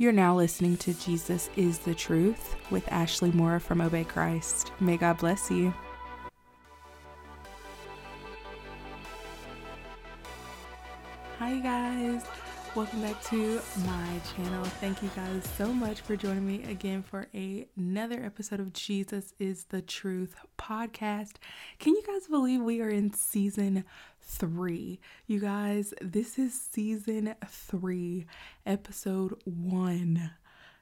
You're now listening to Jesus is the Truth with Ashley Moore from Obey Christ. May God bless you. Welcome back to my channel. Thank you guys so much for joining me again for a, another episode of Jesus is the Truth podcast. Can you guys believe we are in season three? You guys, this is season three, episode one.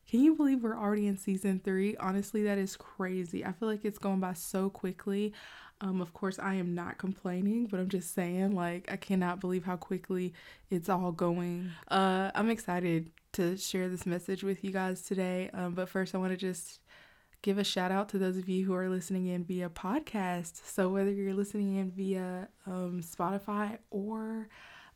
Can you believe we're already in season three? Honestly, that is crazy. I feel like it's going by so quickly. Um, of course, I am not complaining, but I'm just saying, like, I cannot believe how quickly it's all going. Uh, I'm excited to share this message with you guys today. Um, but first, I want to just give a shout out to those of you who are listening in via podcast. So, whether you're listening in via um, Spotify or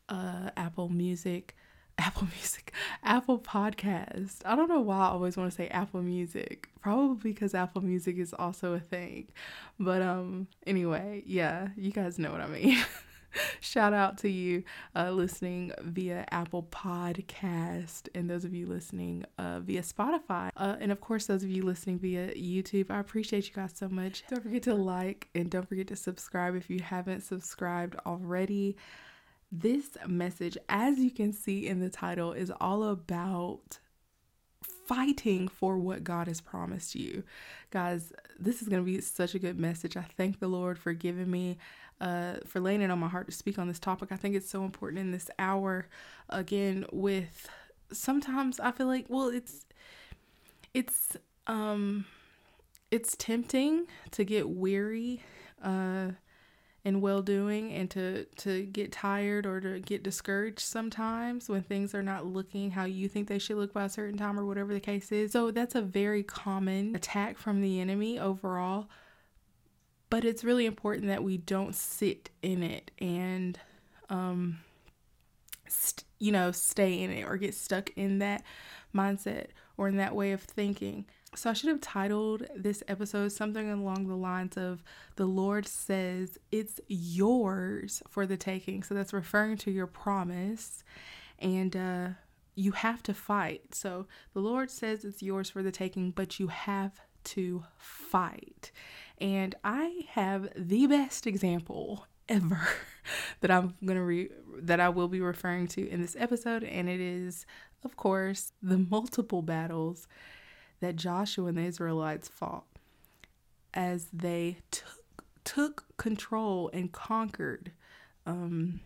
uh, Apple Music, Apple Music, Apple Podcast. I don't know why I always want to say Apple Music. Probably because Apple Music is also a thing. But um anyway, yeah, you guys know what I mean. Shout out to you uh, listening via Apple Podcast and those of you listening uh, via Spotify. Uh, and of course, those of you listening via YouTube. I appreciate you guys so much. Don't forget to like and don't forget to subscribe if you haven't subscribed already. This message, as you can see in the title, is all about fighting for what God has promised you. Guys, this is going to be such a good message. I thank the Lord for giving me uh, for laying it on my heart to speak on this topic. I think it's so important in this hour again with sometimes I feel like well it's it's um it's tempting to get weary uh in well doing and to to get tired or to get discouraged sometimes when things are not looking how you think they should look by a certain time or whatever the case is. So that's a very common attack from the enemy overall. But it's really important that we don't sit in it and um st- you know stay in it or get stuck in that mindset or in that way of thinking. So I should have titled this episode something along the lines of The Lord says it's yours for the taking. So that's referring to your promise. And uh, you have to fight. So the Lord says it's yours for the taking, but you have to fight. And I have the best example ever that I'm going to re that I will be referring to in this episode and it is of course the multiple battles that Joshua and the Israelites fought as they took took control and conquered um,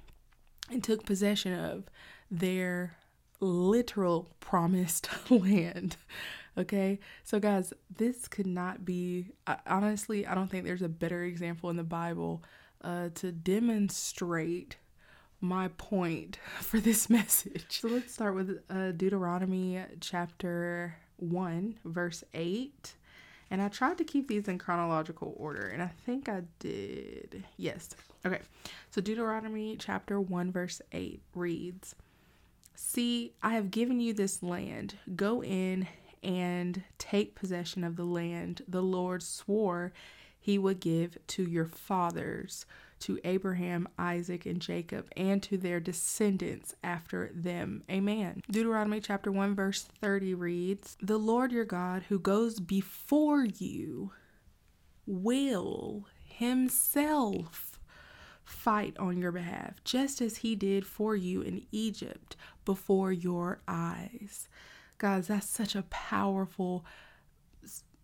and took possession of their literal promised land. Okay, so guys, this could not be honestly, I don't think there's a better example in the Bible uh, to demonstrate my point for this message. So let's start with uh, Deuteronomy chapter 1, verse 8. And I tried to keep these in chronological order, and I think I did. Yes. Okay. So Deuteronomy chapter 1, verse 8 reads See, I have given you this land. Go in and take possession of the land the Lord swore he would give to your fathers to Abraham, Isaac, and Jacob, and to their descendants after them. Amen. Deuteronomy chapter 1, verse 30 reads The Lord your God, who goes before you, will himself fight on your behalf, just as he did for you in Egypt before your eyes. Guys, that's such a powerful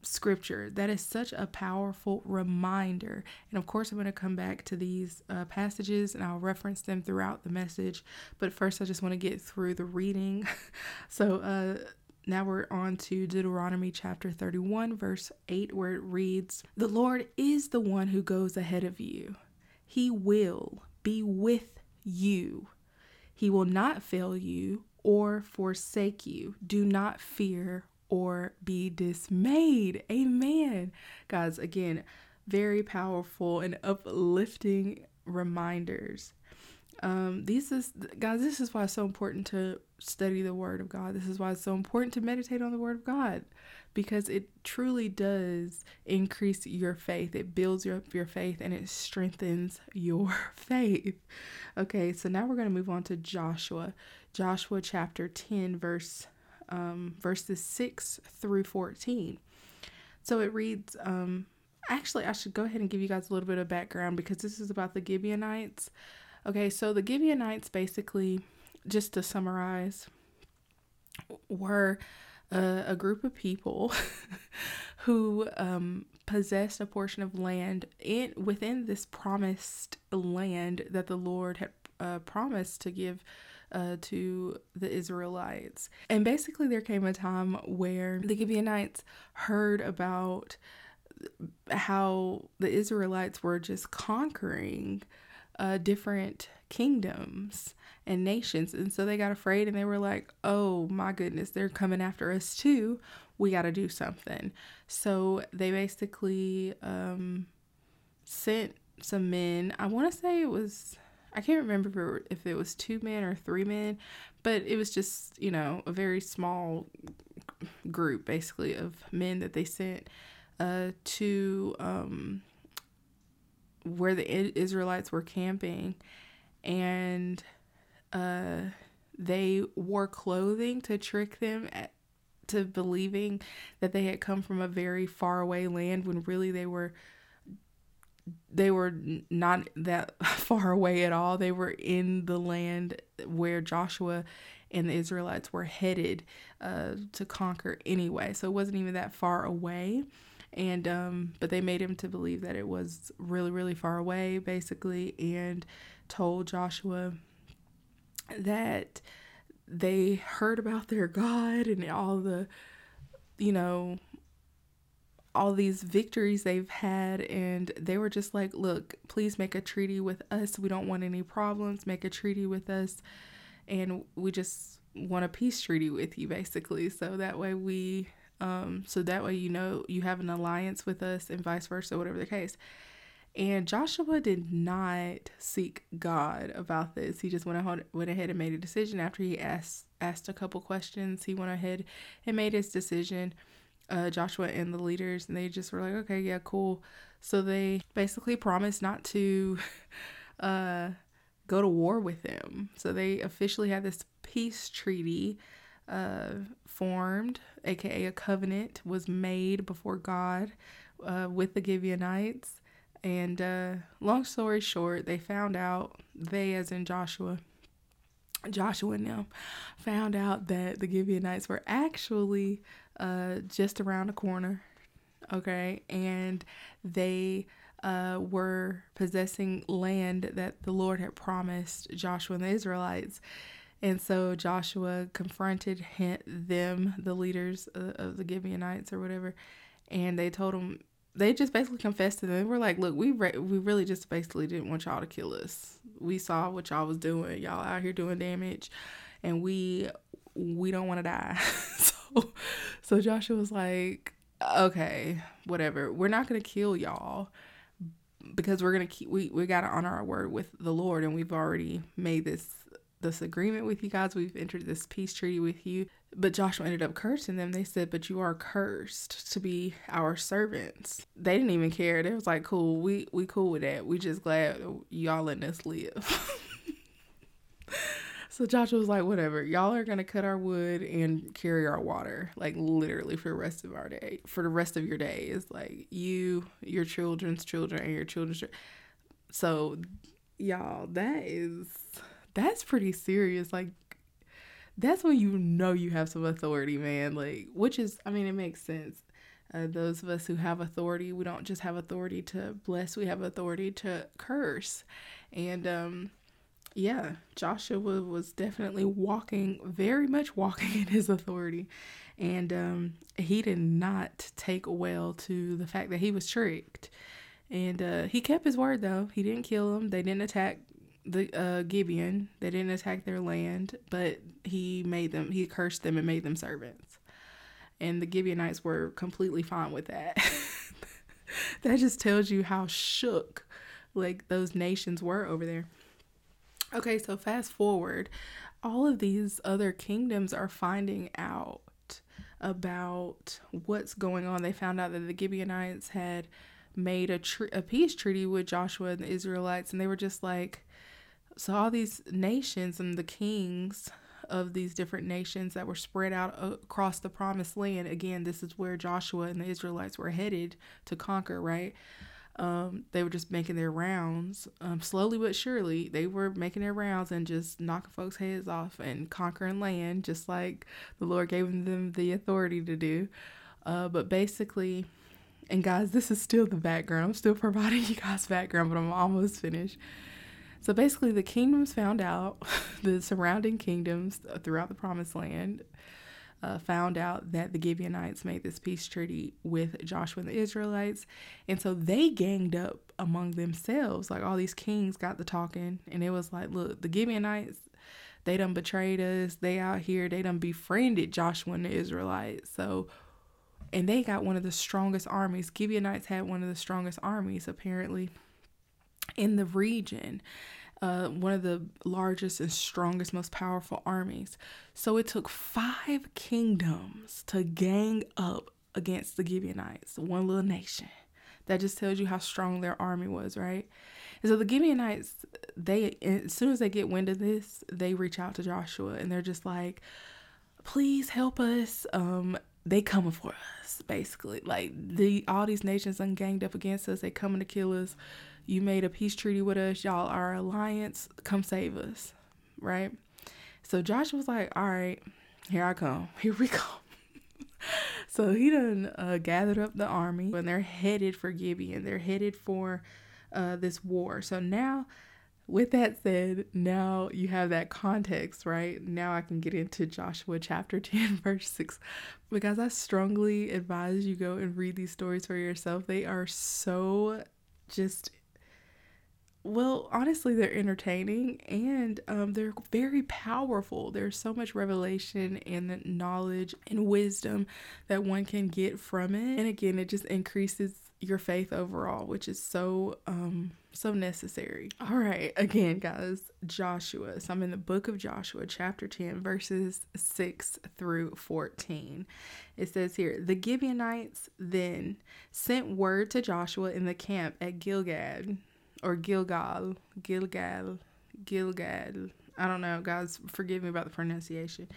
scripture. That is such a powerful reminder. And of course, I'm going to come back to these uh, passages and I'll reference them throughout the message. But first, I just want to get through the reading. so, uh, now we're on to Deuteronomy chapter 31, verse 8, where it reads The Lord is the one who goes ahead of you, He will be with you, He will not fail you or forsake you. Do not fear or be dismayed. Amen. Guys, again, very powerful and uplifting reminders. Um, these is guys, this is why it's so important to study the word of God. This is why it's so important to meditate on the word of God because it truly does increase your faith. It builds your your faith and it strengthens your faith. Okay, so now we're going to move on to Joshua. Joshua chapter 10 verse um, verses 6 through 14. So it reads, um, actually, I should go ahead and give you guys a little bit of background because this is about the Gibeonites. Okay, so the Gibeonites basically, just to summarize, were a, a group of people who um, possessed a portion of land in within this promised land that the Lord had uh, promised to give uh, to the Israelites. And basically, there came a time where the Gibeonites heard about how the Israelites were just conquering uh, different kingdoms and nations. And so they got afraid and they were like, oh my goodness, they're coming after us too. We got to do something. So they basically um, sent some men. I want to say it was, I can't remember if it was two men or three men, but it was just, you know, a very small group basically of men that they sent uh, to um, where the Israelites were camping. And uh, they wore clothing to trick them at, to believing that they had come from a very far away land when really they were they were not that far away at all. They were in the land where Joshua and the Israelites were headed uh, to conquer anyway. So it wasn't even that far away. And um, but they made him to believe that it was really, really far away, basically, and told Joshua that they heard about their God and all the, you know, all these victories they've had and they were just like look please make a treaty with us we don't want any problems make a treaty with us and we just want a peace treaty with you basically so that way we um so that way you know you have an alliance with us and vice versa whatever the case and Joshua did not seek God about this. He just went ahead, went ahead and made a decision after he asked asked a couple questions. He went ahead and made his decision. Uh, Joshua and the leaders, and they just were like, "Okay, yeah, cool." So they basically promised not to uh, go to war with them. So they officially had this peace treaty uh, formed, aka a covenant, was made before God uh, with the Gibeonites and uh, long story short, they found out, they as in Joshua, Joshua and them, found out that the Gibeonites were actually uh, just around the corner. Okay. And they uh, were possessing land that the Lord had promised Joshua and the Israelites. And so Joshua confronted him, them, the leaders of, the Gibeonites or whatever, and they told them they just basically confessed to them. We're like, look, we re- we really just basically didn't want y'all to kill us. We saw what y'all was doing. Y'all out here doing damage, and we we don't want to die. so Joshua was like, okay, whatever. We're not gonna kill y'all because we're gonna keep we we gotta honor our word with the Lord, and we've already made this this agreement with you guys. We've entered this peace treaty with you. But Joshua ended up cursing them. They said, But you are cursed to be our servants. They didn't even care. They was like, Cool, we we cool with that. We just glad y'all letting us live. so Joshua was like, Whatever, y'all are gonna cut our wood and carry our water, like literally for the rest of our day, for the rest of your days. Like you, your children's children, and your children's. So, y'all, that is that's pretty serious. Like that's when you know you have some authority, man. Like, which is, I mean, it makes sense. Uh, those of us who have authority, we don't just have authority to bless, we have authority to curse. And um, yeah, Joshua was definitely walking, very much walking in his authority. And um, he did not take well to the fact that he was tricked. And uh, he kept his word, though. He didn't kill him, they didn't attack the uh, Gibeon. They didn't attack their land, but he made them, he cursed them and made them servants. And the Gibeonites were completely fine with that. that just tells you how shook like those nations were over there. Okay, so fast forward, all of these other kingdoms are finding out about what's going on. They found out that the Gibeonites had made a, tr- a peace treaty with Joshua and the Israelites, and they were just like, so all these nations and the kings of these different nations that were spread out across the promised land. Again, this is where Joshua and the Israelites were headed to conquer, right? Um, they were just making their rounds um, slowly but surely. They were making their rounds and just knocking folks' heads off and conquering land, just like the Lord gave them the authority to do. Uh, but basically, and guys, this is still the background. I'm still providing you guys background, but I'm almost finished. So basically, the kingdoms found out, the surrounding kingdoms throughout the promised land uh, found out that the Gibeonites made this peace treaty with Joshua and the Israelites. And so they ganged up among themselves. Like all these kings got the talking, and it was like, look, the Gibeonites, they done betrayed us. They out here, they done befriended Joshua and the Israelites. So, and they got one of the strongest armies. Gibeonites had one of the strongest armies, apparently, in the region uh, one of the largest and strongest, most powerful armies. So it took five kingdoms to gang up against the Gibeonites, one little nation. That just tells you how strong their army was, right? And so the Gibeonites, they as soon as they get wind of this, they reach out to Joshua and they're just like, "Please help us." Um, they coming for us, basically. Like the all these nations unganged up against us. They coming to kill us. You made a peace treaty with us. Y'all are alliance. Come save us. Right? So Joshua was like, all right, here I come. Here we come. so he done uh, gathered up the army and they're headed for Gibeon. They're headed for uh, this war. So now, with that said, now you have that context, right? Now I can get into Joshua chapter 10, verse 6. Because I strongly advise you go and read these stories for yourself. They are so just well, honestly, they're entertaining and um, they're very powerful. There's so much revelation and knowledge and wisdom that one can get from it. And again, it just increases your faith overall, which is so um so necessary. All right, again, guys, Joshua. So I'm in the book of Joshua, chapter 10, verses 6 through 14. It says here, the Gibeonites then sent word to Joshua in the camp at Gilgad or Gilgal, Gilgal, Gilgal. I don't know, guys. Forgive me about the pronunciation.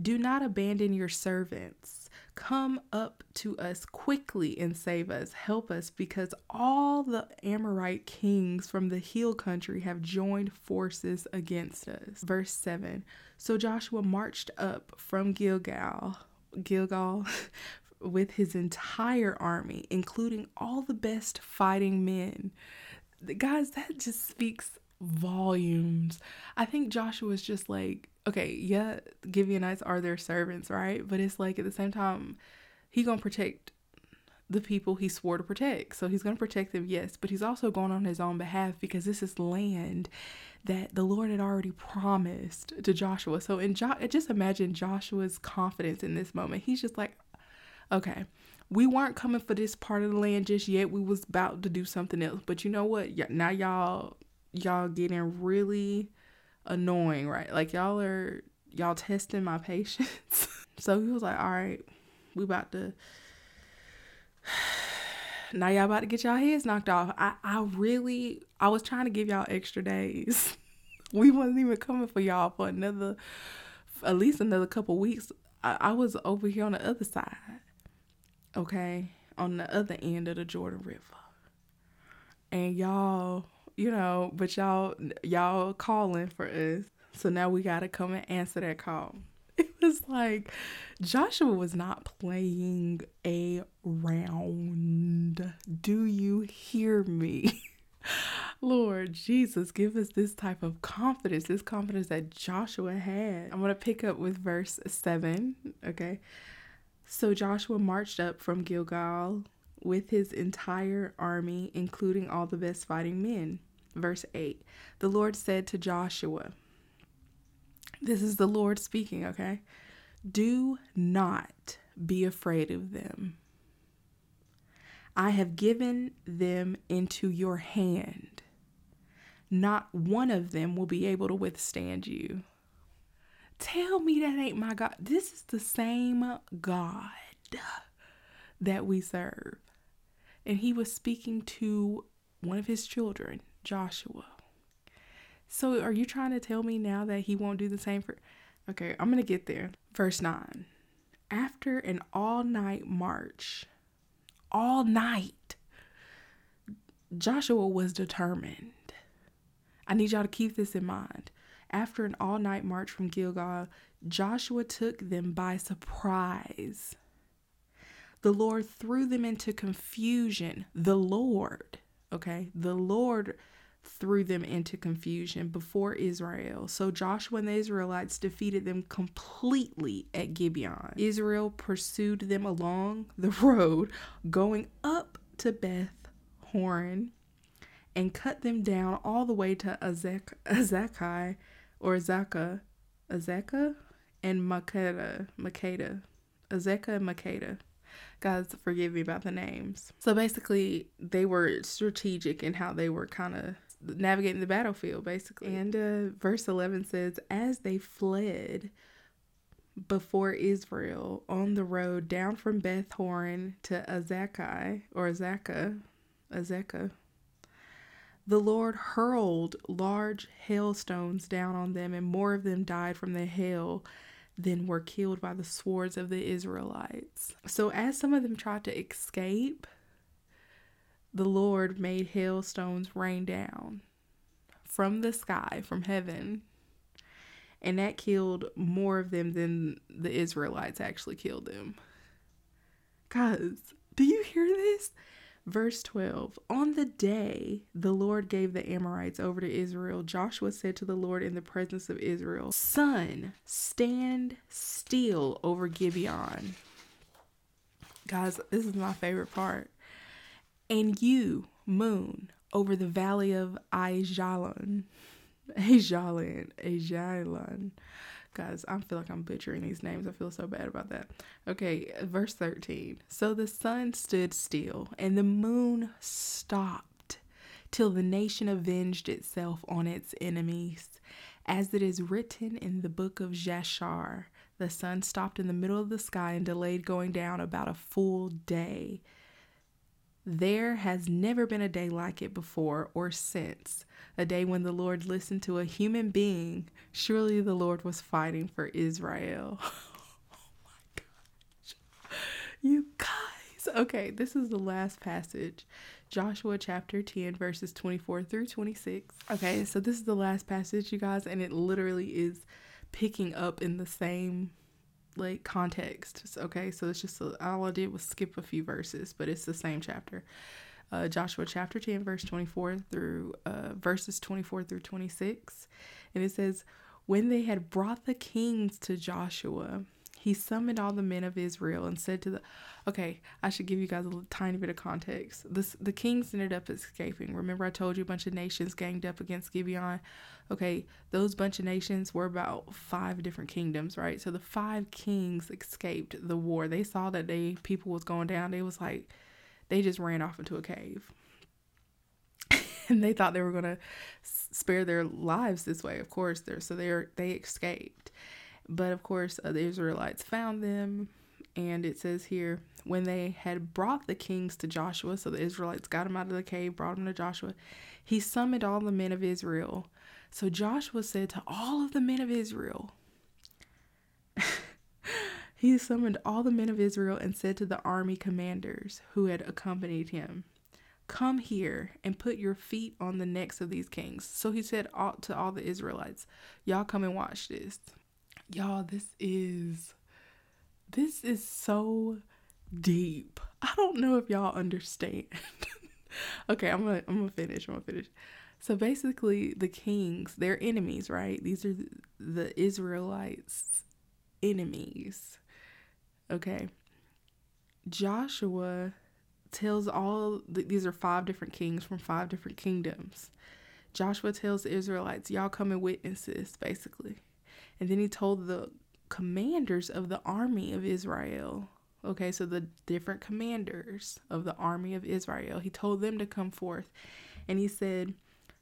Do not abandon your servants. Come up to us quickly and save us. Help us because all the Amorite kings from the hill country have joined forces against us. Verse 7 So Joshua marched up from Gilgal, Gilgal, with his entire army, including all the best fighting men guys, that just speaks volumes. I think Joshua is just like, okay, yeah, Gibeonites are their servants, right? But it's like at the same time, he gonna protect the people he swore to protect. So he's gonna protect them, yes, but he's also going on his own behalf because this is land that the Lord had already promised to Joshua. So in jo- just imagine Joshua's confidence in this moment. He's just like, okay, we weren't coming for this part of the land just yet. We was about to do something else. But you know what? Now y'all y'all getting really annoying, right? Like y'all are y'all testing my patience. so he was like, "All right, we about to now y'all about to get y'all heads knocked off." I I really I was trying to give y'all extra days. we wasn't even coming for y'all for another at least another couple weeks. I, I was over here on the other side okay, on the other end of the Jordan River. And y'all, you know, but y'all y'all calling for us. So now we got to come and answer that call. It was like Joshua was not playing a round. Do you hear me? Lord Jesus, give us this type of confidence, this confidence that Joshua had. I'm going to pick up with verse 7, okay? So Joshua marched up from Gilgal with his entire army, including all the best fighting men. Verse 8 The Lord said to Joshua, This is the Lord speaking, okay? Do not be afraid of them. I have given them into your hand. Not one of them will be able to withstand you. Tell me that ain't my God. This is the same God that we serve. And he was speaking to one of his children, Joshua. So are you trying to tell me now that he won't do the same for Okay, I'm going to get there. Verse 9. After an all night march, all night, Joshua was determined. I need y'all to keep this in mind. After an all night march from Gilgal, Joshua took them by surprise. The Lord threw them into confusion. The Lord, okay, the Lord threw them into confusion before Israel. So Joshua and the Israelites defeated them completely at Gibeon. Israel pursued them along the road going up to Beth Horon and cut them down all the way to Azek, Azakai or Azaka, Azeka and Makeda, Makeda, Azeka and Makeda. Guys, forgive me about the names. So basically, they were strategic in how they were kind of navigating the battlefield, basically. And uh, verse 11 says, As they fled before Israel on the road down from Beth Horon to Azakai or Azaka, Azeka, the Lord hurled large hailstones down on them, and more of them died from the hail than were killed by the swords of the Israelites. So, as some of them tried to escape, the Lord made hailstones rain down from the sky, from heaven, and that killed more of them than the Israelites actually killed them. Guys, do you hear this? Verse 12 On the day the Lord gave the Amorites over to Israel, Joshua said to the Lord in the presence of Israel, Sun, stand still over Gibeon. Guys, this is my favorite part. And you, moon, over the valley of Aijalon. Aijalon. Aijalon. Guys, I feel like I'm butchering these names. I feel so bad about that. Okay, verse 13. So the sun stood still, and the moon stopped till the nation avenged itself on its enemies. As it is written in the book of Jashar, the sun stopped in the middle of the sky and delayed going down about a full day. There has never been a day like it before or since, a day when the Lord listened to a human being. Surely the Lord was fighting for Israel. oh my gosh. You guys. Okay, this is the last passage. Joshua chapter 10, verses 24 through 26. Okay, so this is the last passage, you guys, and it literally is picking up in the same like context. Okay, so it's just all I did was skip a few verses, but it's the same chapter. Uh, Joshua chapter 10, verse 24 through uh, verses 24 through 26. And it says, When they had brought the kings to Joshua, he summoned all the men of Israel and said to the Okay, I should give you guys a little, tiny bit of context. This the kings ended up escaping. Remember I told you a bunch of nations ganged up against Gibeon? Okay, those bunch of nations were about five different kingdoms, right? So the five kings escaped the war. They saw that they people was going down. They was like they just ran off into a cave. and they thought they were going to spare their lives this way, of course. They're, so they they escaped. But of course, uh, the Israelites found them, and it says here when they had brought the kings to Joshua, so the Israelites got them out of the cave, brought them to Joshua, he summoned all the men of Israel. So Joshua said to all of the men of Israel, he summoned all the men of Israel and said to the army commanders who had accompanied him, Come here and put your feet on the necks of these kings. So he said all, to all the Israelites, Y'all come and watch this. Y'all, this is this is so deep. I don't know if y'all understand. okay, I'm gonna I'm gonna finish. I'm gonna finish. So basically, the kings, they're enemies, right? These are the Israelites' enemies. Okay. Joshua tells all these are five different kings from five different kingdoms. Joshua tells the Israelites, Y'all come and witness this, basically. And then he told the commanders of the army of Israel, okay, so the different commanders of the army of Israel, he told them to come forth. And he said,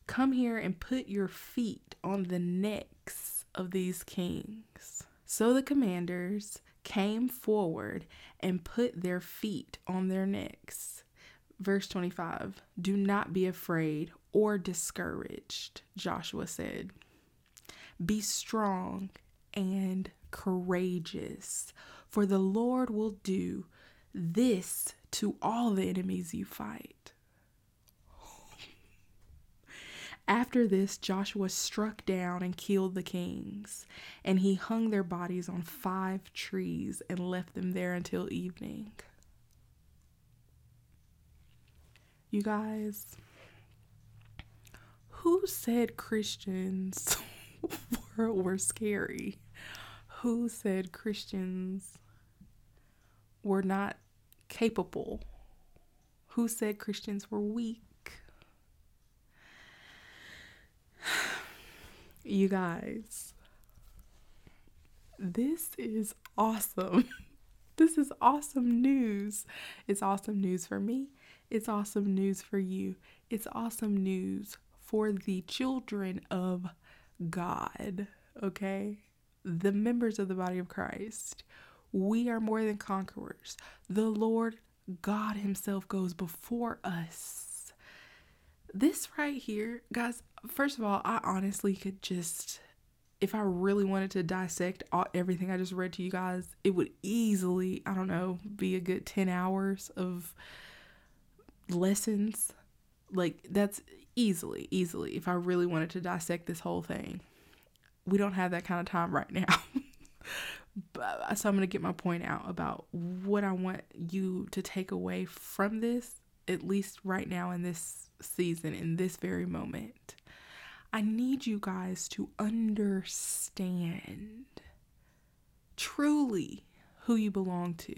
Come here and put your feet on the necks of these kings. So the commanders came forward and put their feet on their necks. Verse 25 Do not be afraid or discouraged, Joshua said. Be strong and courageous, for the Lord will do this to all the enemies you fight. After this, Joshua struck down and killed the kings, and he hung their bodies on five trees and left them there until evening. You guys, who said Christians were, were scary? Who said Christians were not capable? Who said Christians were weak? You guys, this is awesome. This is awesome news. It's awesome news for me. It's awesome news for you. It's awesome news for the children of God, okay? The members of the body of Christ. We are more than conquerors. The Lord God Himself goes before us. This right here, guys, first of all, I honestly could just, if I really wanted to dissect all, everything I just read to you guys, it would easily, I don't know, be a good 10 hours of lessons. Like, that's easily, easily, if I really wanted to dissect this whole thing. We don't have that kind of time right now. but, uh, so I'm going to get my point out about what I want you to take away from this, at least right now in this season, in this very moment. I need you guys to understand truly who you belong to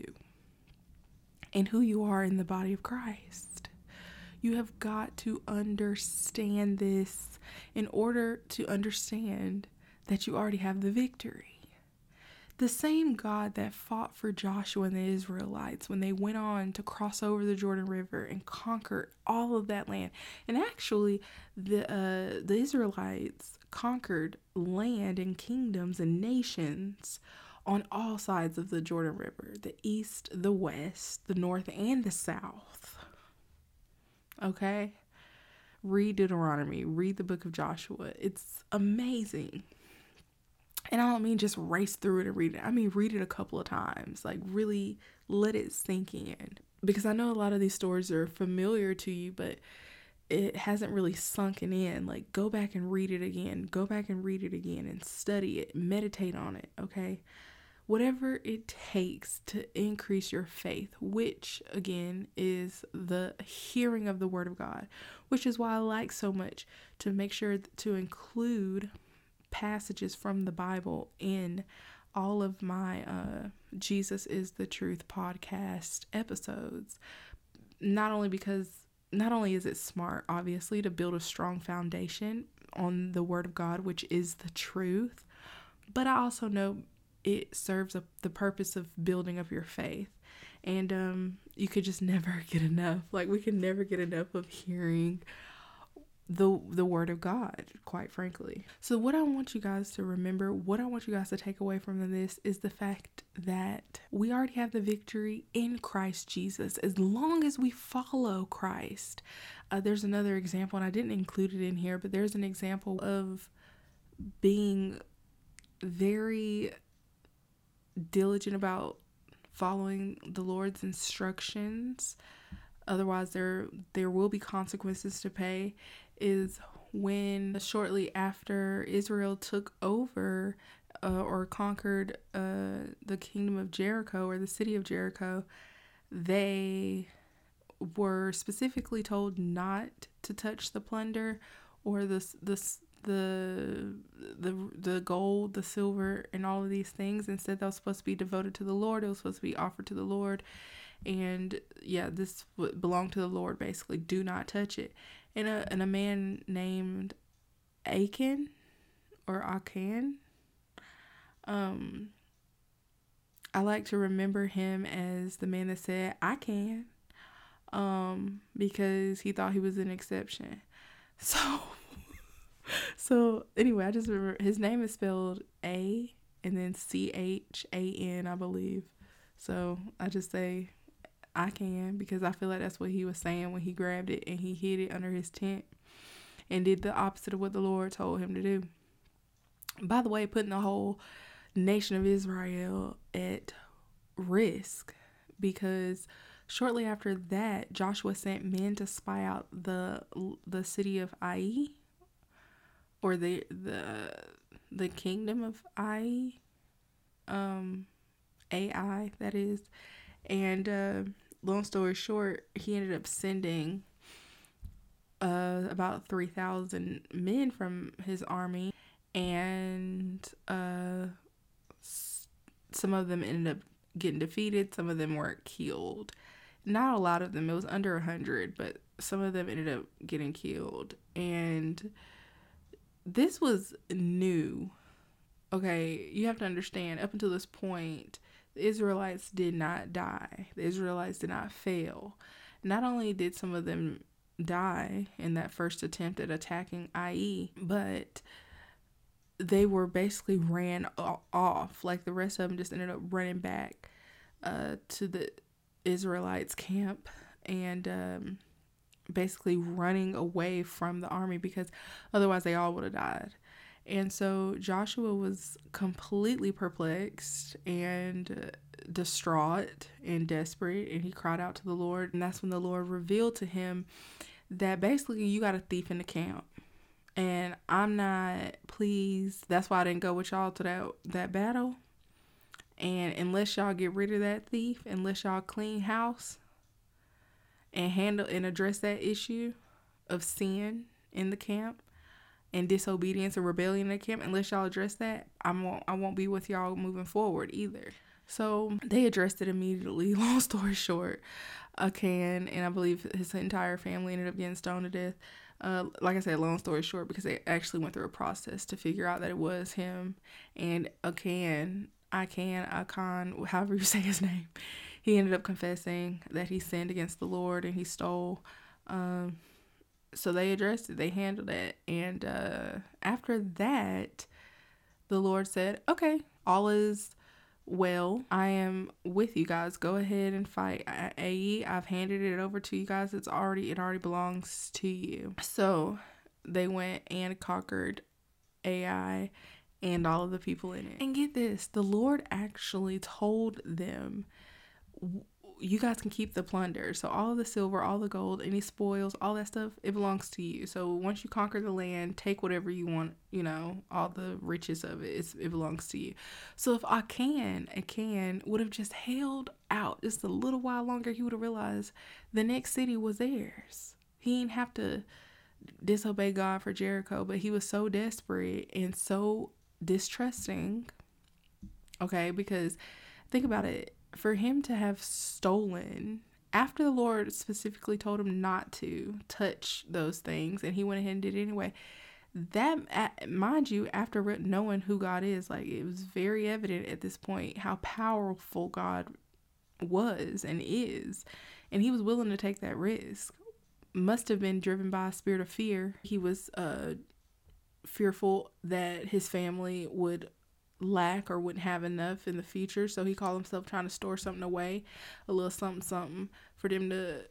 and who you are in the body of Christ. You have got to understand this in order to understand that you already have the victory. The same God that fought for Joshua and the Israelites when they went on to cross over the Jordan River and conquer all of that land. And actually, the uh, the Israelites conquered land and kingdoms and nations on all sides of the Jordan River the east, the west, the north, and the south. Okay? Read Deuteronomy, read the book of Joshua. It's amazing. And I don't mean just race through it and read it. I mean read it a couple of times. Like really let it sink in. Because I know a lot of these stories are familiar to you, but it hasn't really sunken in. Like go back and read it again. Go back and read it again and study it. Meditate on it, okay? Whatever it takes to increase your faith, which again is the hearing of the word of God, which is why I like so much to make sure to include passages from the Bible in all of my uh, Jesus is the Truth podcast episodes. Not only because, not only is it smart, obviously, to build a strong foundation on the Word of God, which is the truth, but I also know it serves a, the purpose of building up your faith. And um, you could just never get enough. Like, we can never get enough of hearing the the word of God, quite frankly. So what I want you guys to remember, what I want you guys to take away from this is the fact that we already have the victory in Christ Jesus as long as we follow Christ. Uh, there's another example, and I didn't include it in here, but there's an example of being very diligent about following the Lord's instructions. Otherwise there there will be consequences to pay is when shortly after Israel took over uh, or conquered uh, the kingdom of Jericho or the city of Jericho, they were specifically told not to touch the plunder or the the the the the gold, the silver, and all of these things. Instead, that was supposed to be devoted to the Lord. It was supposed to be offered to the Lord, and yeah, this belonged to the Lord. Basically, do not touch it and a and a man named Achan or Akan. Um, I like to remember him as the man that said, "I can," um, because he thought he was an exception. So, so anyway, I just remember his name is spelled A and then C H A N, I believe. So I just say I can because I feel like that's what he was saying when he grabbed it and he hid it under his tent and did the opposite of what the Lord told him to do. By the way, putting the whole nation of Israel at risk because shortly after that Joshua sent men to spy out the the city of Ai or the the the kingdom of Ai um AI that is. And uh long story short he ended up sending uh about 3000 men from his army. And uh some of them ended up getting defeated. Some of them were killed. Not a lot of them. It was under a hundred but some of them ended up getting killed. And this was new. Okay you have to understand up until this point the israelites did not die. The israelites did not fail. Not only did some of them die in that first attempt at attacking Ai, but they were basically ran off. Like the rest of them just ended up running back uh, to the Israelites' camp. And um, basically running away from the army because otherwise they all would have died. And so Joshua was completely perplexed and distraught and desperate, and he cried out to the Lord. And that's when the Lord revealed to him that basically you got a thief in the camp and I'm not pleased. That's why I didn't go with y'all to that that battle. And unless y'all get rid of that thief, unless y'all clean house and handle and address that issue of sin in the camp and disobedience and rebellion in the camp, unless y'all address that, I won't I won't be with y'all moving forward either. So they addressed it immediately. Long story short, Achan and I believe his entire family ended up getting stoned to death. Uh, like I said, long story short, because they actually went through a process to figure out that it was him. And Achan, I can, Achan, however you say his name, he ended up confessing that he sinned against the Lord and he stole. Um, so they addressed it, they handled it. And uh, after that, the Lord said, okay, all is well, I am with you guys. Go ahead and fight Ai I've handed it over to you guys. It's already it already belongs to you. So they went and conquered Ai and all of the people in it. And get this, the Lord actually told them you guys can keep the plunder. So all the silver, all the gold, any spoils, all that stuff, it belongs to you. So once you conquer the land, take whatever you want, you know, all the riches of it, it belongs to you. So if Achan, I can would have just held out just a little while longer, he would have realized the next city was theirs. He didn't have to disobey God for Jericho, but he was so desperate and so distrusting. Okay, because think about it for him to have stolen after the Lord specifically told him not to touch those things and he went ahead and did it anyway. That, mind you, after knowing who God is, like it was very evident at this point how powerful God was and is. And he was willing to take that risk. Must have been driven by a spirit of fear. He was uh, fearful that his family would lack or wouldn't have enough in the future. So he called himself trying to store something away, a little something, something for them to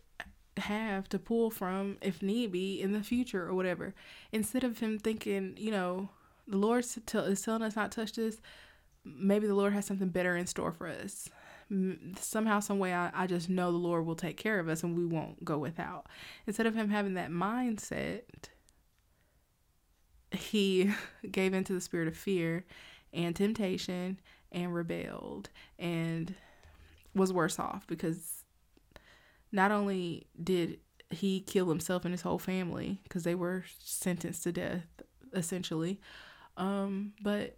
have to pull from if need be in the future or whatever. Instead of him thinking, you know, the Lord is telling us not to touch this, maybe the Lord has something better in store for us. Somehow, some way, I, I just know the Lord will take care of us and we won't go without. Instead of him having that mindset, he gave into the spirit of fear and temptation and rebelled and was worse off because not only did he kill himself and his whole family because they were sentenced to death essentially um, but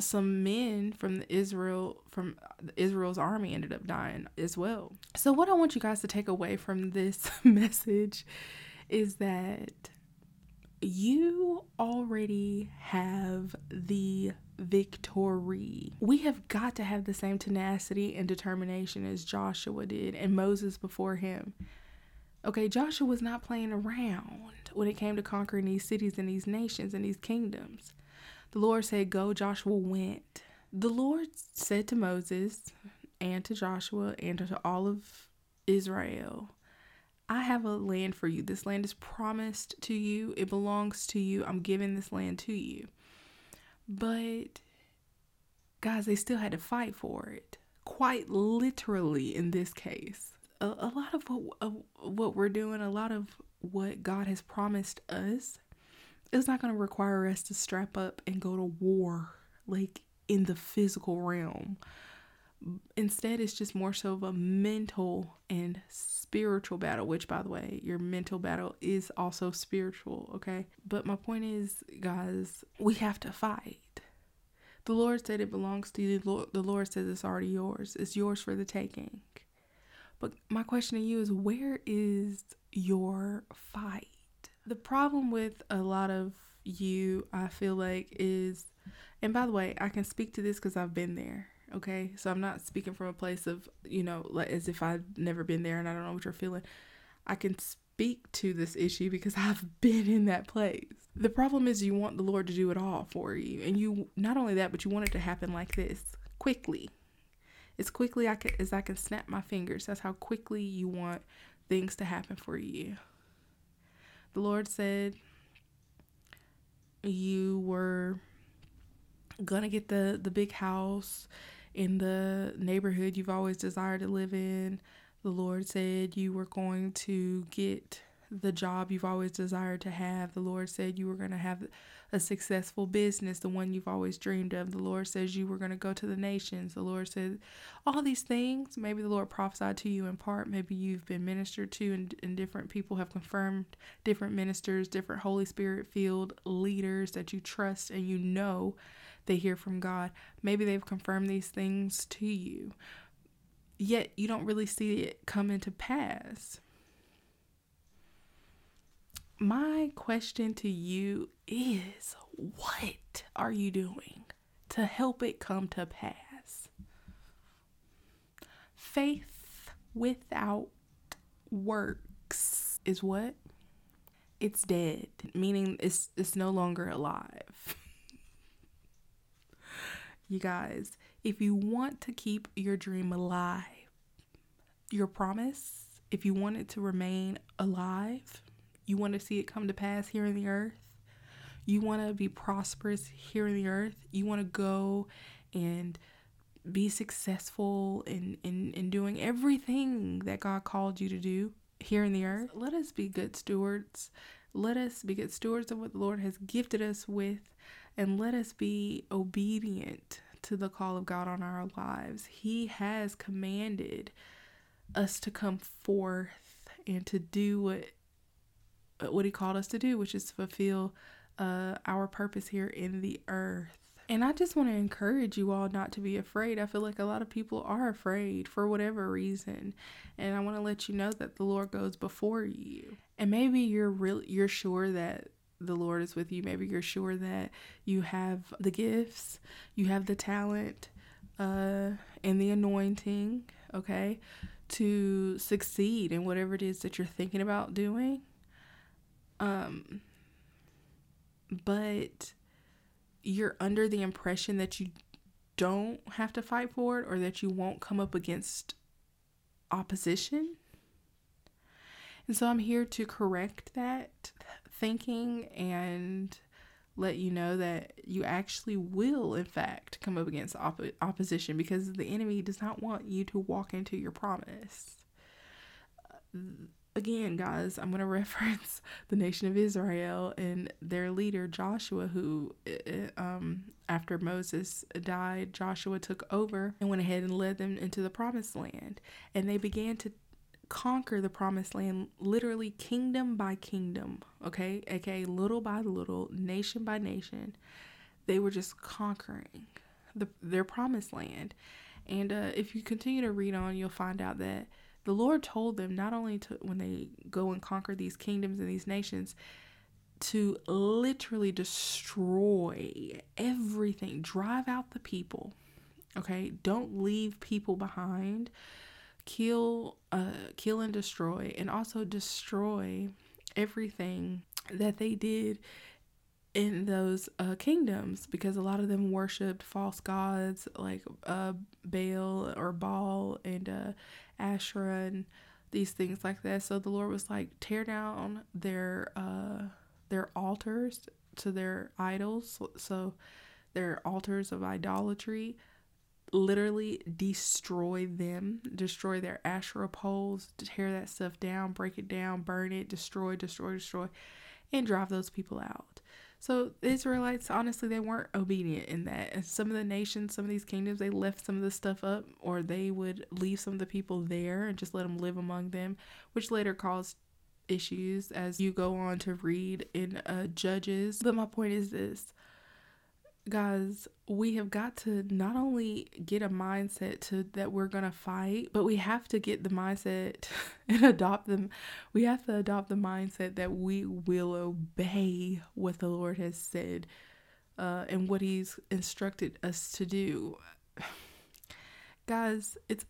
some men from the Israel from Israel's army ended up dying as well. So what I want you guys to take away from this message is that you already have the victory. We have got to have the same tenacity and determination as Joshua did and Moses before him. Okay, Joshua was not playing around when it came to conquering these cities and these nations and these kingdoms. The Lord said, Go, Joshua went. The Lord said to Moses and to Joshua and to all of Israel, I have a land for you. This land is promised to you, it belongs to you. I'm giving this land to you. But guys, they still had to fight for it. Quite literally in this case. A, a lot of what, uh, what we're doing, a lot of what God has promised us, is not going to require us to strap up and go to war like in the physical realm. Instead, it's just more so of a mental and spiritual battle, which, by the way, your mental battle is also spiritual, okay? But my point is, guys, we have to fight. The Lord said it belongs to you. The Lord, the Lord says it's already yours. It's yours for the taking. But my question to you is where is your fight? The problem with a lot of you, I feel like, is, and by the way, I can speak to this because I've been there. Okay. So I'm not speaking from a place of, you know, like as if I've never been there and I don't know what you're feeling. I can speak to this issue because I've been in that place. The problem is you want the Lord to do it all for you. And you, not only that, but you want it to happen like this quickly. As quickly I can, as I can snap my fingers. That's how quickly you want things to happen for you. The Lord said you were gonna get the the big house in the neighborhood you've always desired to live in. The Lord said you were going to get the job you've always desired to have. The Lord said you were going to have a successful business, the one you've always dreamed of. The Lord says you were going to go to the nations. The Lord said all these things. Maybe the Lord prophesied to you in part. Maybe you've been ministered to, and, and different people have confirmed different ministers, different Holy Spirit filled leaders that you trust and you know they hear from God. Maybe they've confirmed these things to you, yet you don't really see it come into pass. My question to you is what are you doing to help it come to pass? Faith without works is what? It's dead, meaning it's it's no longer alive. You guys, if you want to keep your dream alive, your promise, if you want it to remain alive, you want to see it come to pass here in the earth, you want to be prosperous here in the earth, you want to go and be successful in, in, in doing everything that God called you to do here in the earth, let us be good stewards. Let us be good stewards of what the Lord has gifted us with and let us be obedient to the call of God on our lives. He has commanded us to come forth and to do what what he called us to do, which is to fulfill uh, our purpose here in the earth. And I just want to encourage you all not to be afraid. I feel like a lot of people are afraid for whatever reason. And I want to let you know that the Lord goes before you. And maybe you're real you're sure that the Lord is with you. Maybe you're sure that you have the gifts, you have the talent, uh, and the anointing, okay, to succeed in whatever it is that you're thinking about doing. Um, but you're under the impression that you don't have to fight for it or that you won't come up against opposition. And so I'm here to correct that thinking and let you know that you actually will, in fact, come up against op- opposition because the enemy does not want you to walk into your promise. Uh, again, guys, I'm going to reference the nation of Israel and their leader Joshua, who, uh, um, after Moses died, Joshua took over and went ahead and led them into the promised land. And they began to conquer the promised land literally kingdom by kingdom, okay? aka little by little, nation by nation. They were just conquering the, their promised land. And uh, if you continue to read on, you'll find out that the Lord told them not only to, when they go and conquer these kingdoms and these nations, to literally destroy everything, drive out the people. Okay, don't leave people behind kill uh kill and destroy and also destroy everything that they did in those uh, kingdoms because a lot of them worshipped false gods like uh, Baal or Baal and uh, Asherah and these things like that. So the Lord was like, tear down their uh, their altars to their idols. So their altars of idolatry literally destroy them, destroy their Asherah poles, tear that stuff down, break it down, burn it, destroy, destroy, destroy, and drive those people out. So the Israelites, honestly, they weren't obedient in that. And some of the nations, some of these kingdoms, they left some of the stuff up, or they would leave some of the people there and just let them live among them, which later caused issues as you go on to read in uh, Judges. But my point is this guys we have got to not only get a mindset to that we're gonna fight but we have to get the mindset and adopt them. We have to adopt the mindset that we will obey what the lord has said uh, and what he's instructed us to do. Guys it's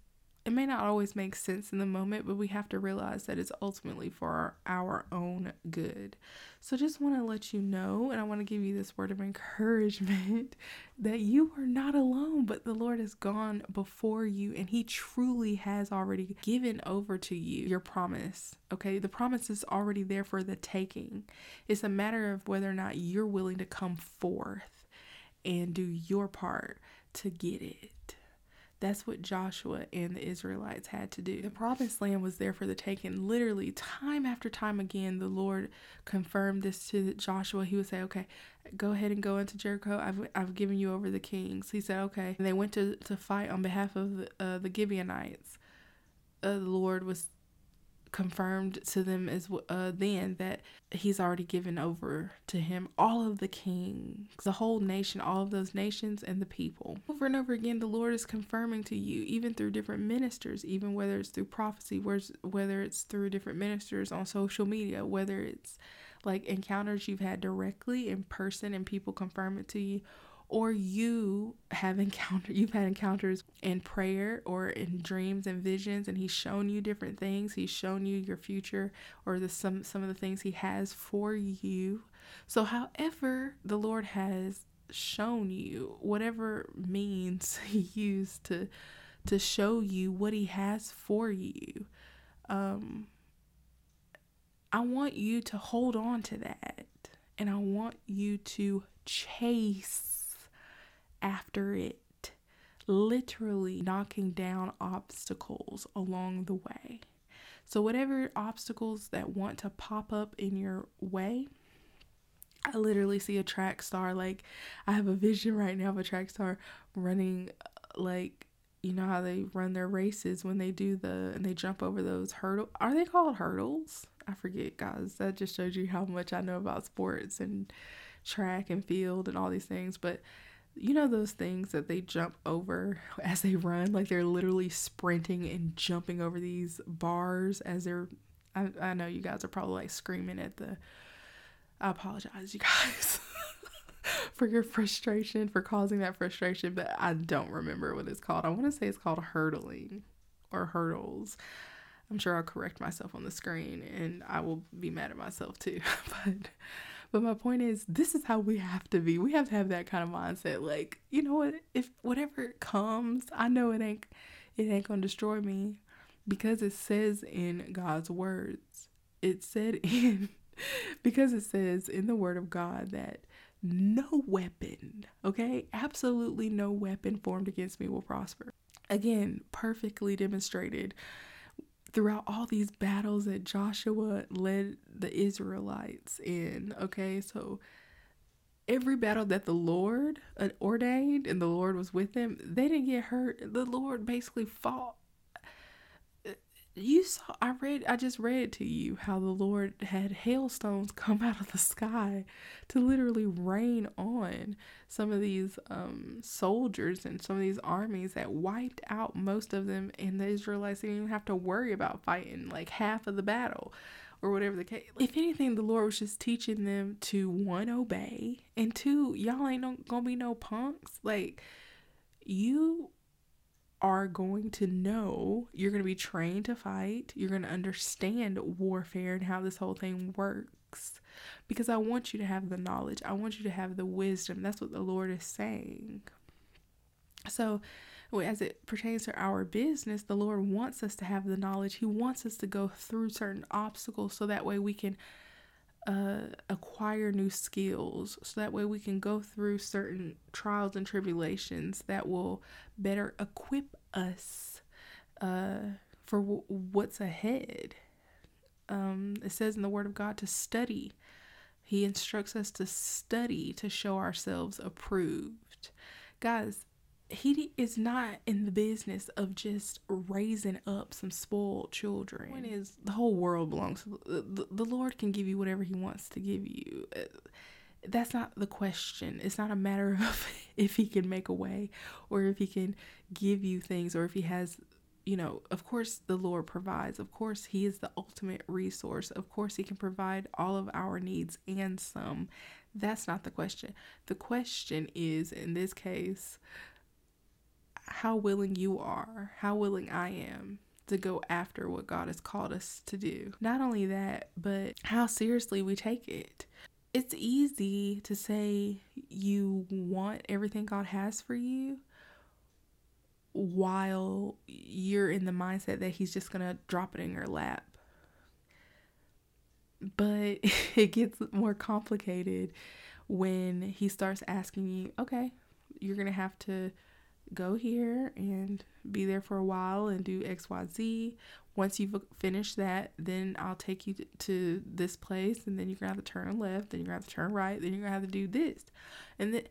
it may not always make sense in the moment, but we have to realize that it's ultimately for our, our own good. So, just want to let you know, and I want to give you this word of encouragement that you are not alone, but the Lord has gone before you, and He truly has already given over to you your promise. Okay, the promise is already there for the taking. It's a matter of whether or not you're willing to come forth and do your part to get it. That's what Joshua and the Israelites had to do. The promised land was there for the taking. Literally, time after time again, the Lord confirmed this to Joshua. He would say, Okay, go ahead and go into Jericho. I've, I've given you over the kings. He said, Okay. And they went to, to fight on behalf of the, uh, the Gibeonites. Uh, the Lord was confirmed to them as uh, then that he's already given over to him all of the kings, the whole nation, all of those nations and the people. Over and over again, the Lord is confirming to you, even through different ministers, even whether it's through prophecy, whether it's through different ministers on social media, whether it's like encounters you've had directly in person and people confirm it to you or you have encountered you've had encounters in prayer or in dreams and visions and he's shown you different things. He's shown you your future or the some some of the things he has for you. So however the lord has shown you whatever means he used to to show you what he has for you um i want you to hold on to that. And i want you to chase after it, literally knocking down obstacles along the way. So, whatever obstacles that want to pop up in your way, I literally see a track star. Like, I have a vision right now of a track star running, like, you know how they run their races when they do the and they jump over those hurdle are they called hurdles i forget guys that just shows you how much i know about sports and track and field and all these things but you know those things that they jump over as they run? Like they're literally sprinting and jumping over these bars as they're I, I know you guys are probably like screaming at the I apologize you guys for your frustration for causing that frustration but I don't remember what it's called. I want to say it's called hurdling or hurdles. I'm sure I'll correct myself on the screen and I will be mad at myself too but but my point is, this is how we have to be. We have to have that kind of mindset. Like, you know what? If whatever comes, I know it ain't it ain't gonna destroy me because it says in God's words. It said in because it says in the word of God that no weapon, okay? Absolutely no weapon formed against me will prosper. Again, perfectly demonstrated throughout all these battles that Joshua led the Israelites in. Okay, so every battle that the Lord uh, ordained and the Lord was with them, they didn't get hurt. The Lord basically fought you saw i read i just read to you how the lord had hailstones come out of the sky to literally rain on some of these um, soldiers and some of these armies that wiped out most of them and the israelites didn't even have to worry about fighting like half of the battle or whatever the case if anything the lord was just teaching them to one obey and two y'all ain't no, gonna be no punks. Like you are going to know, you're going to be trained to fight, you're going to understand warfare and how this whole thing works. Because I want you to have the knowledge, I want you to have the wisdom. That's what the Lord is saying. So, as it pertains to our business, the Lord wants us to have the knowledge. He wants us to go through certain obstacles so that way we can uh, acquire new skills so that way we can go through certain trials and tribulations that will better equip us uh, for w- what's ahead. Um, it says in the Word of God to study. He instructs us to study to show ourselves approved. Guys, he is not in the business of just raising up some spoiled children. Point is, the whole world belongs the, the Lord. Can give you whatever He wants to give you. Uh, that's not the question. It's not a matter of if He can make a way or if He can give you things or if He has, you know, of course, the Lord provides. Of course, He is the ultimate resource. Of course, He can provide all of our needs and some. That's not the question. The question is, in this case, how willing you are, how willing I am to go after what God has called us to do. Not only that, but how seriously we take it. It's easy to say you want everything God has for you while you're in the mindset that He's just going to drop it in your lap. But it gets more complicated when He starts asking you, okay, you're going to have to go here and be there for a while and do XYZ. Once you've finished that, then I'll take you to this place and then you're gonna have to turn left, then you're gonna have to turn right, then you're gonna have to do this. And then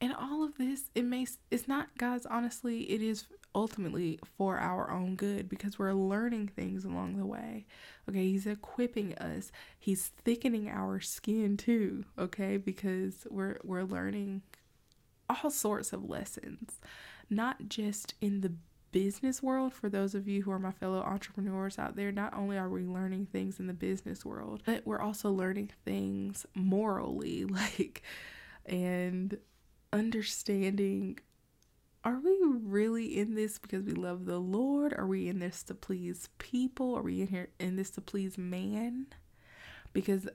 and all of this, it makes it's not guys, honestly, it is ultimately for our own good because we're learning things along the way. Okay, he's equipping us. He's thickening our skin too, okay? Because we're we're learning all sorts of lessons not just in the business world for those of you who are my fellow entrepreneurs out there not only are we learning things in the business world but we're also learning things morally like and understanding are we really in this because we love the lord? Are we in this to please people? Are we in here in this to please man? Because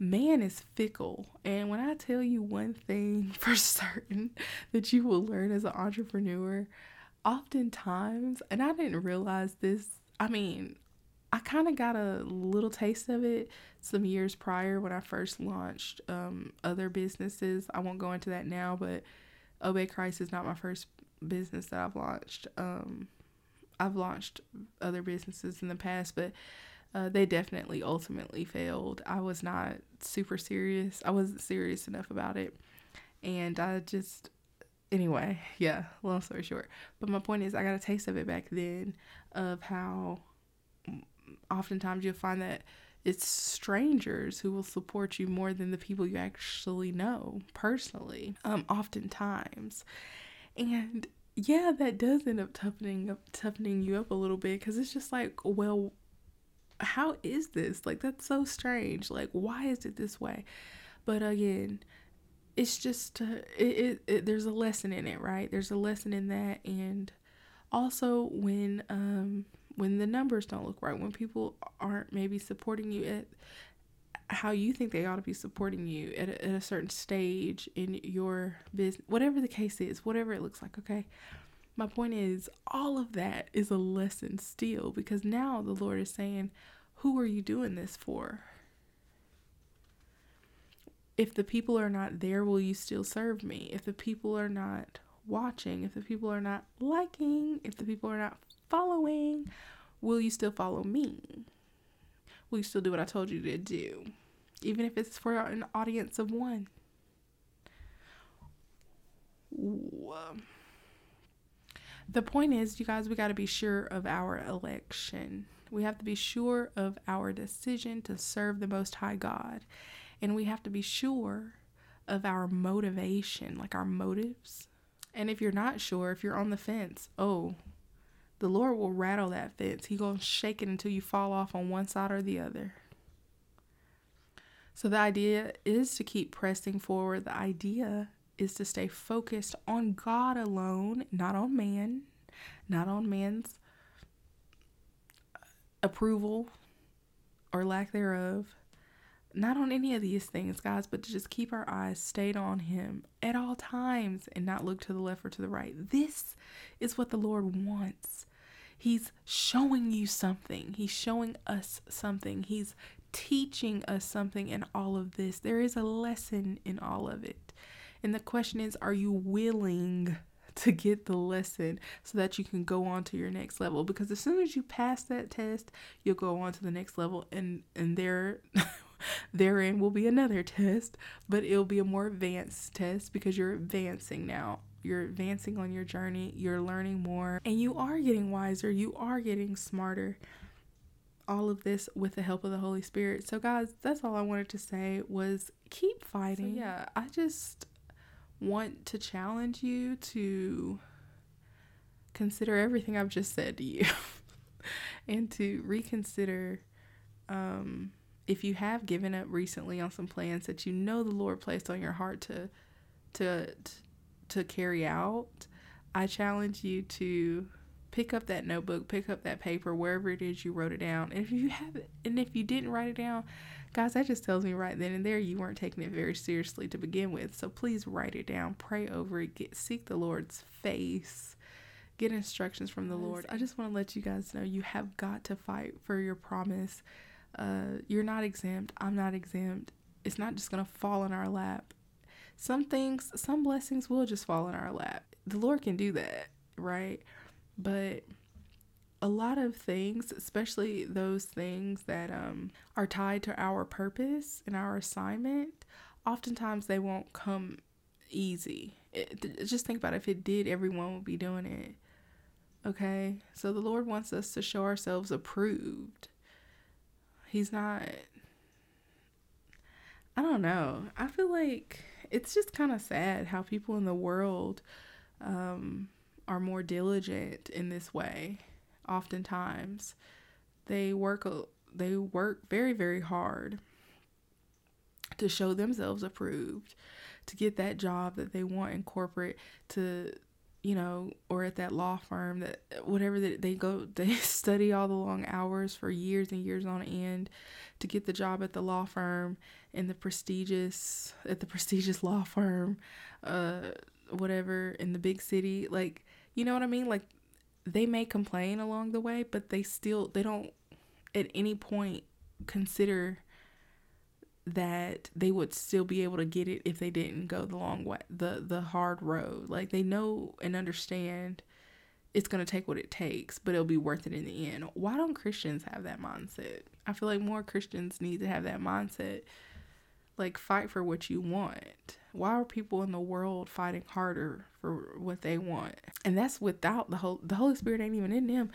man is fickle. And when I tell you one thing for certain that you will learn as an entrepreneur, oftentimes, and I didn't realize this, I mean, I kind of got a little taste of it some years prior when I first launched um, other businesses. I won't go into that now, but Obey Christ is not my first business that I've launched. Um, I've launched other businesses in the past, but uh, they definitely ultimately failed. I was not super serious. I wasn't serious enough about it. And I just, anyway, yeah, long story short. But my point is, I got a taste of it back then of how oftentimes you'll find that it's strangers who will support you more than the people you actually know personally, um, oftentimes. And yeah, that does end up toughening up, toughening you up a little bit because it's just like, well, how is this? Like, that's so strange. Like, why is it this way? But again, it's just, uh, it, it, it, there's a lesson in it, right? There's a lesson in that. And also when, um, when the numbers don't look right, when people aren't maybe supporting you at how you think they ought to be supporting you at a, at a certain stage in your business, whatever the case is, whatever it looks like, okay? My point is, all of that is a lesson still because now the Lord is saying, Who are you doing this for? If the people are not there, will you still serve me? If the people are not watching, if the people are not liking, if the people are not following, will you still follow me? Will you still do what I told you to do? Even if it's for an audience of one. The point is, you guys, we got to be sure of our election. We have to be sure of our decision to serve the Most High God. And we have to be sure of our motivation, like our motives. And if you're not sure, if you're on the fence, oh, the Lord will rattle that fence. He going to shake it until you fall off on one side or the other. So the idea is to keep pressing forward. The idea is to stay focused on God alone, not on man, not on man's approval or lack thereof, not on any of these things, guys, but to just keep our eyes stayed on Him at all times and not look to the left or to the right. This is what the Lord wants. He's showing you something. He's showing us something. He's teaching us something in all of this. There is a lesson in all of it. And the question is, are you willing to get the lesson so that you can go on to your next level? Because as soon as you pass that test, you'll go on to the next level and and there therein will be another test, but it'll be a more advanced test because you're advancing now. You're advancing on your journey, you're learning more, and you are getting wiser, you are getting smarter all of this with the help of the Holy Spirit. So guys, that's all I wanted to say was keep fighting. So, yeah, I just want to challenge you to consider everything I've just said to you and to reconsider um, if you have given up recently on some plans that you know the Lord placed on your heart to to to carry out. I challenge you to pick up that notebook, pick up that paper, wherever it is you wrote it down. And if you have it, and if you didn't write it down, guys, that just tells me right then and there you weren't taking it very seriously to begin with. So please write it down, pray over it, get seek the Lord's face, get instructions from the Lord. I just want to let you guys know you have got to fight for your promise. Uh, you're not exempt. I'm not exempt. It's not just gonna fall in our lap. Some things, some blessings will just fall in our lap. The Lord can do that, right? But a lot of things, especially those things that um, are tied to our purpose and our assignment, oftentimes they won't come easy. It, just think about it. if it did, everyone would be doing it. Okay, so the Lord wants us to show ourselves approved. He's not. I don't know. I feel like it's just kind of sad how people in the world um, are more diligent in this way. Oftentimes, they work they work very very hard to show themselves approved, to get that job that they want in corporate, to you know, or at that law firm that whatever that they go they study all the long hours for years and years on end to get the job at the law firm in the prestigious at the prestigious law firm uh whatever in the big city like you know what I mean? Like they may complain along the way, but they still they don't at any point consider that they would still be able to get it if they didn't go the long way the the hard road. Like they know and understand it's going to take what it takes but it'll be worth it in the end. Why don't christians have that mindset? I feel like more christians need to have that mindset like fight for what you want. Why are people in the world fighting harder for what they want? And that's without the whole the holy spirit ain't even in them.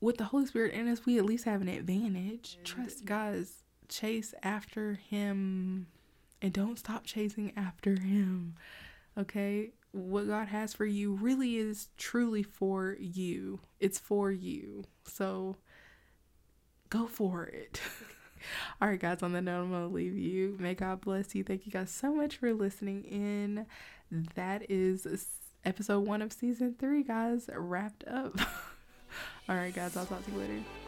With the holy spirit in us we at least have an advantage. Trust guys chase after him and don't stop chasing after him okay? What god has for you really is truly for you. It's for you. So go for it All right, guys, on the note, I'm going to leave you. May God bless you. Thank you guys so much for listening in. That is episode one of season three, guys, wrapped up. All right, guys, I'll talk to you later.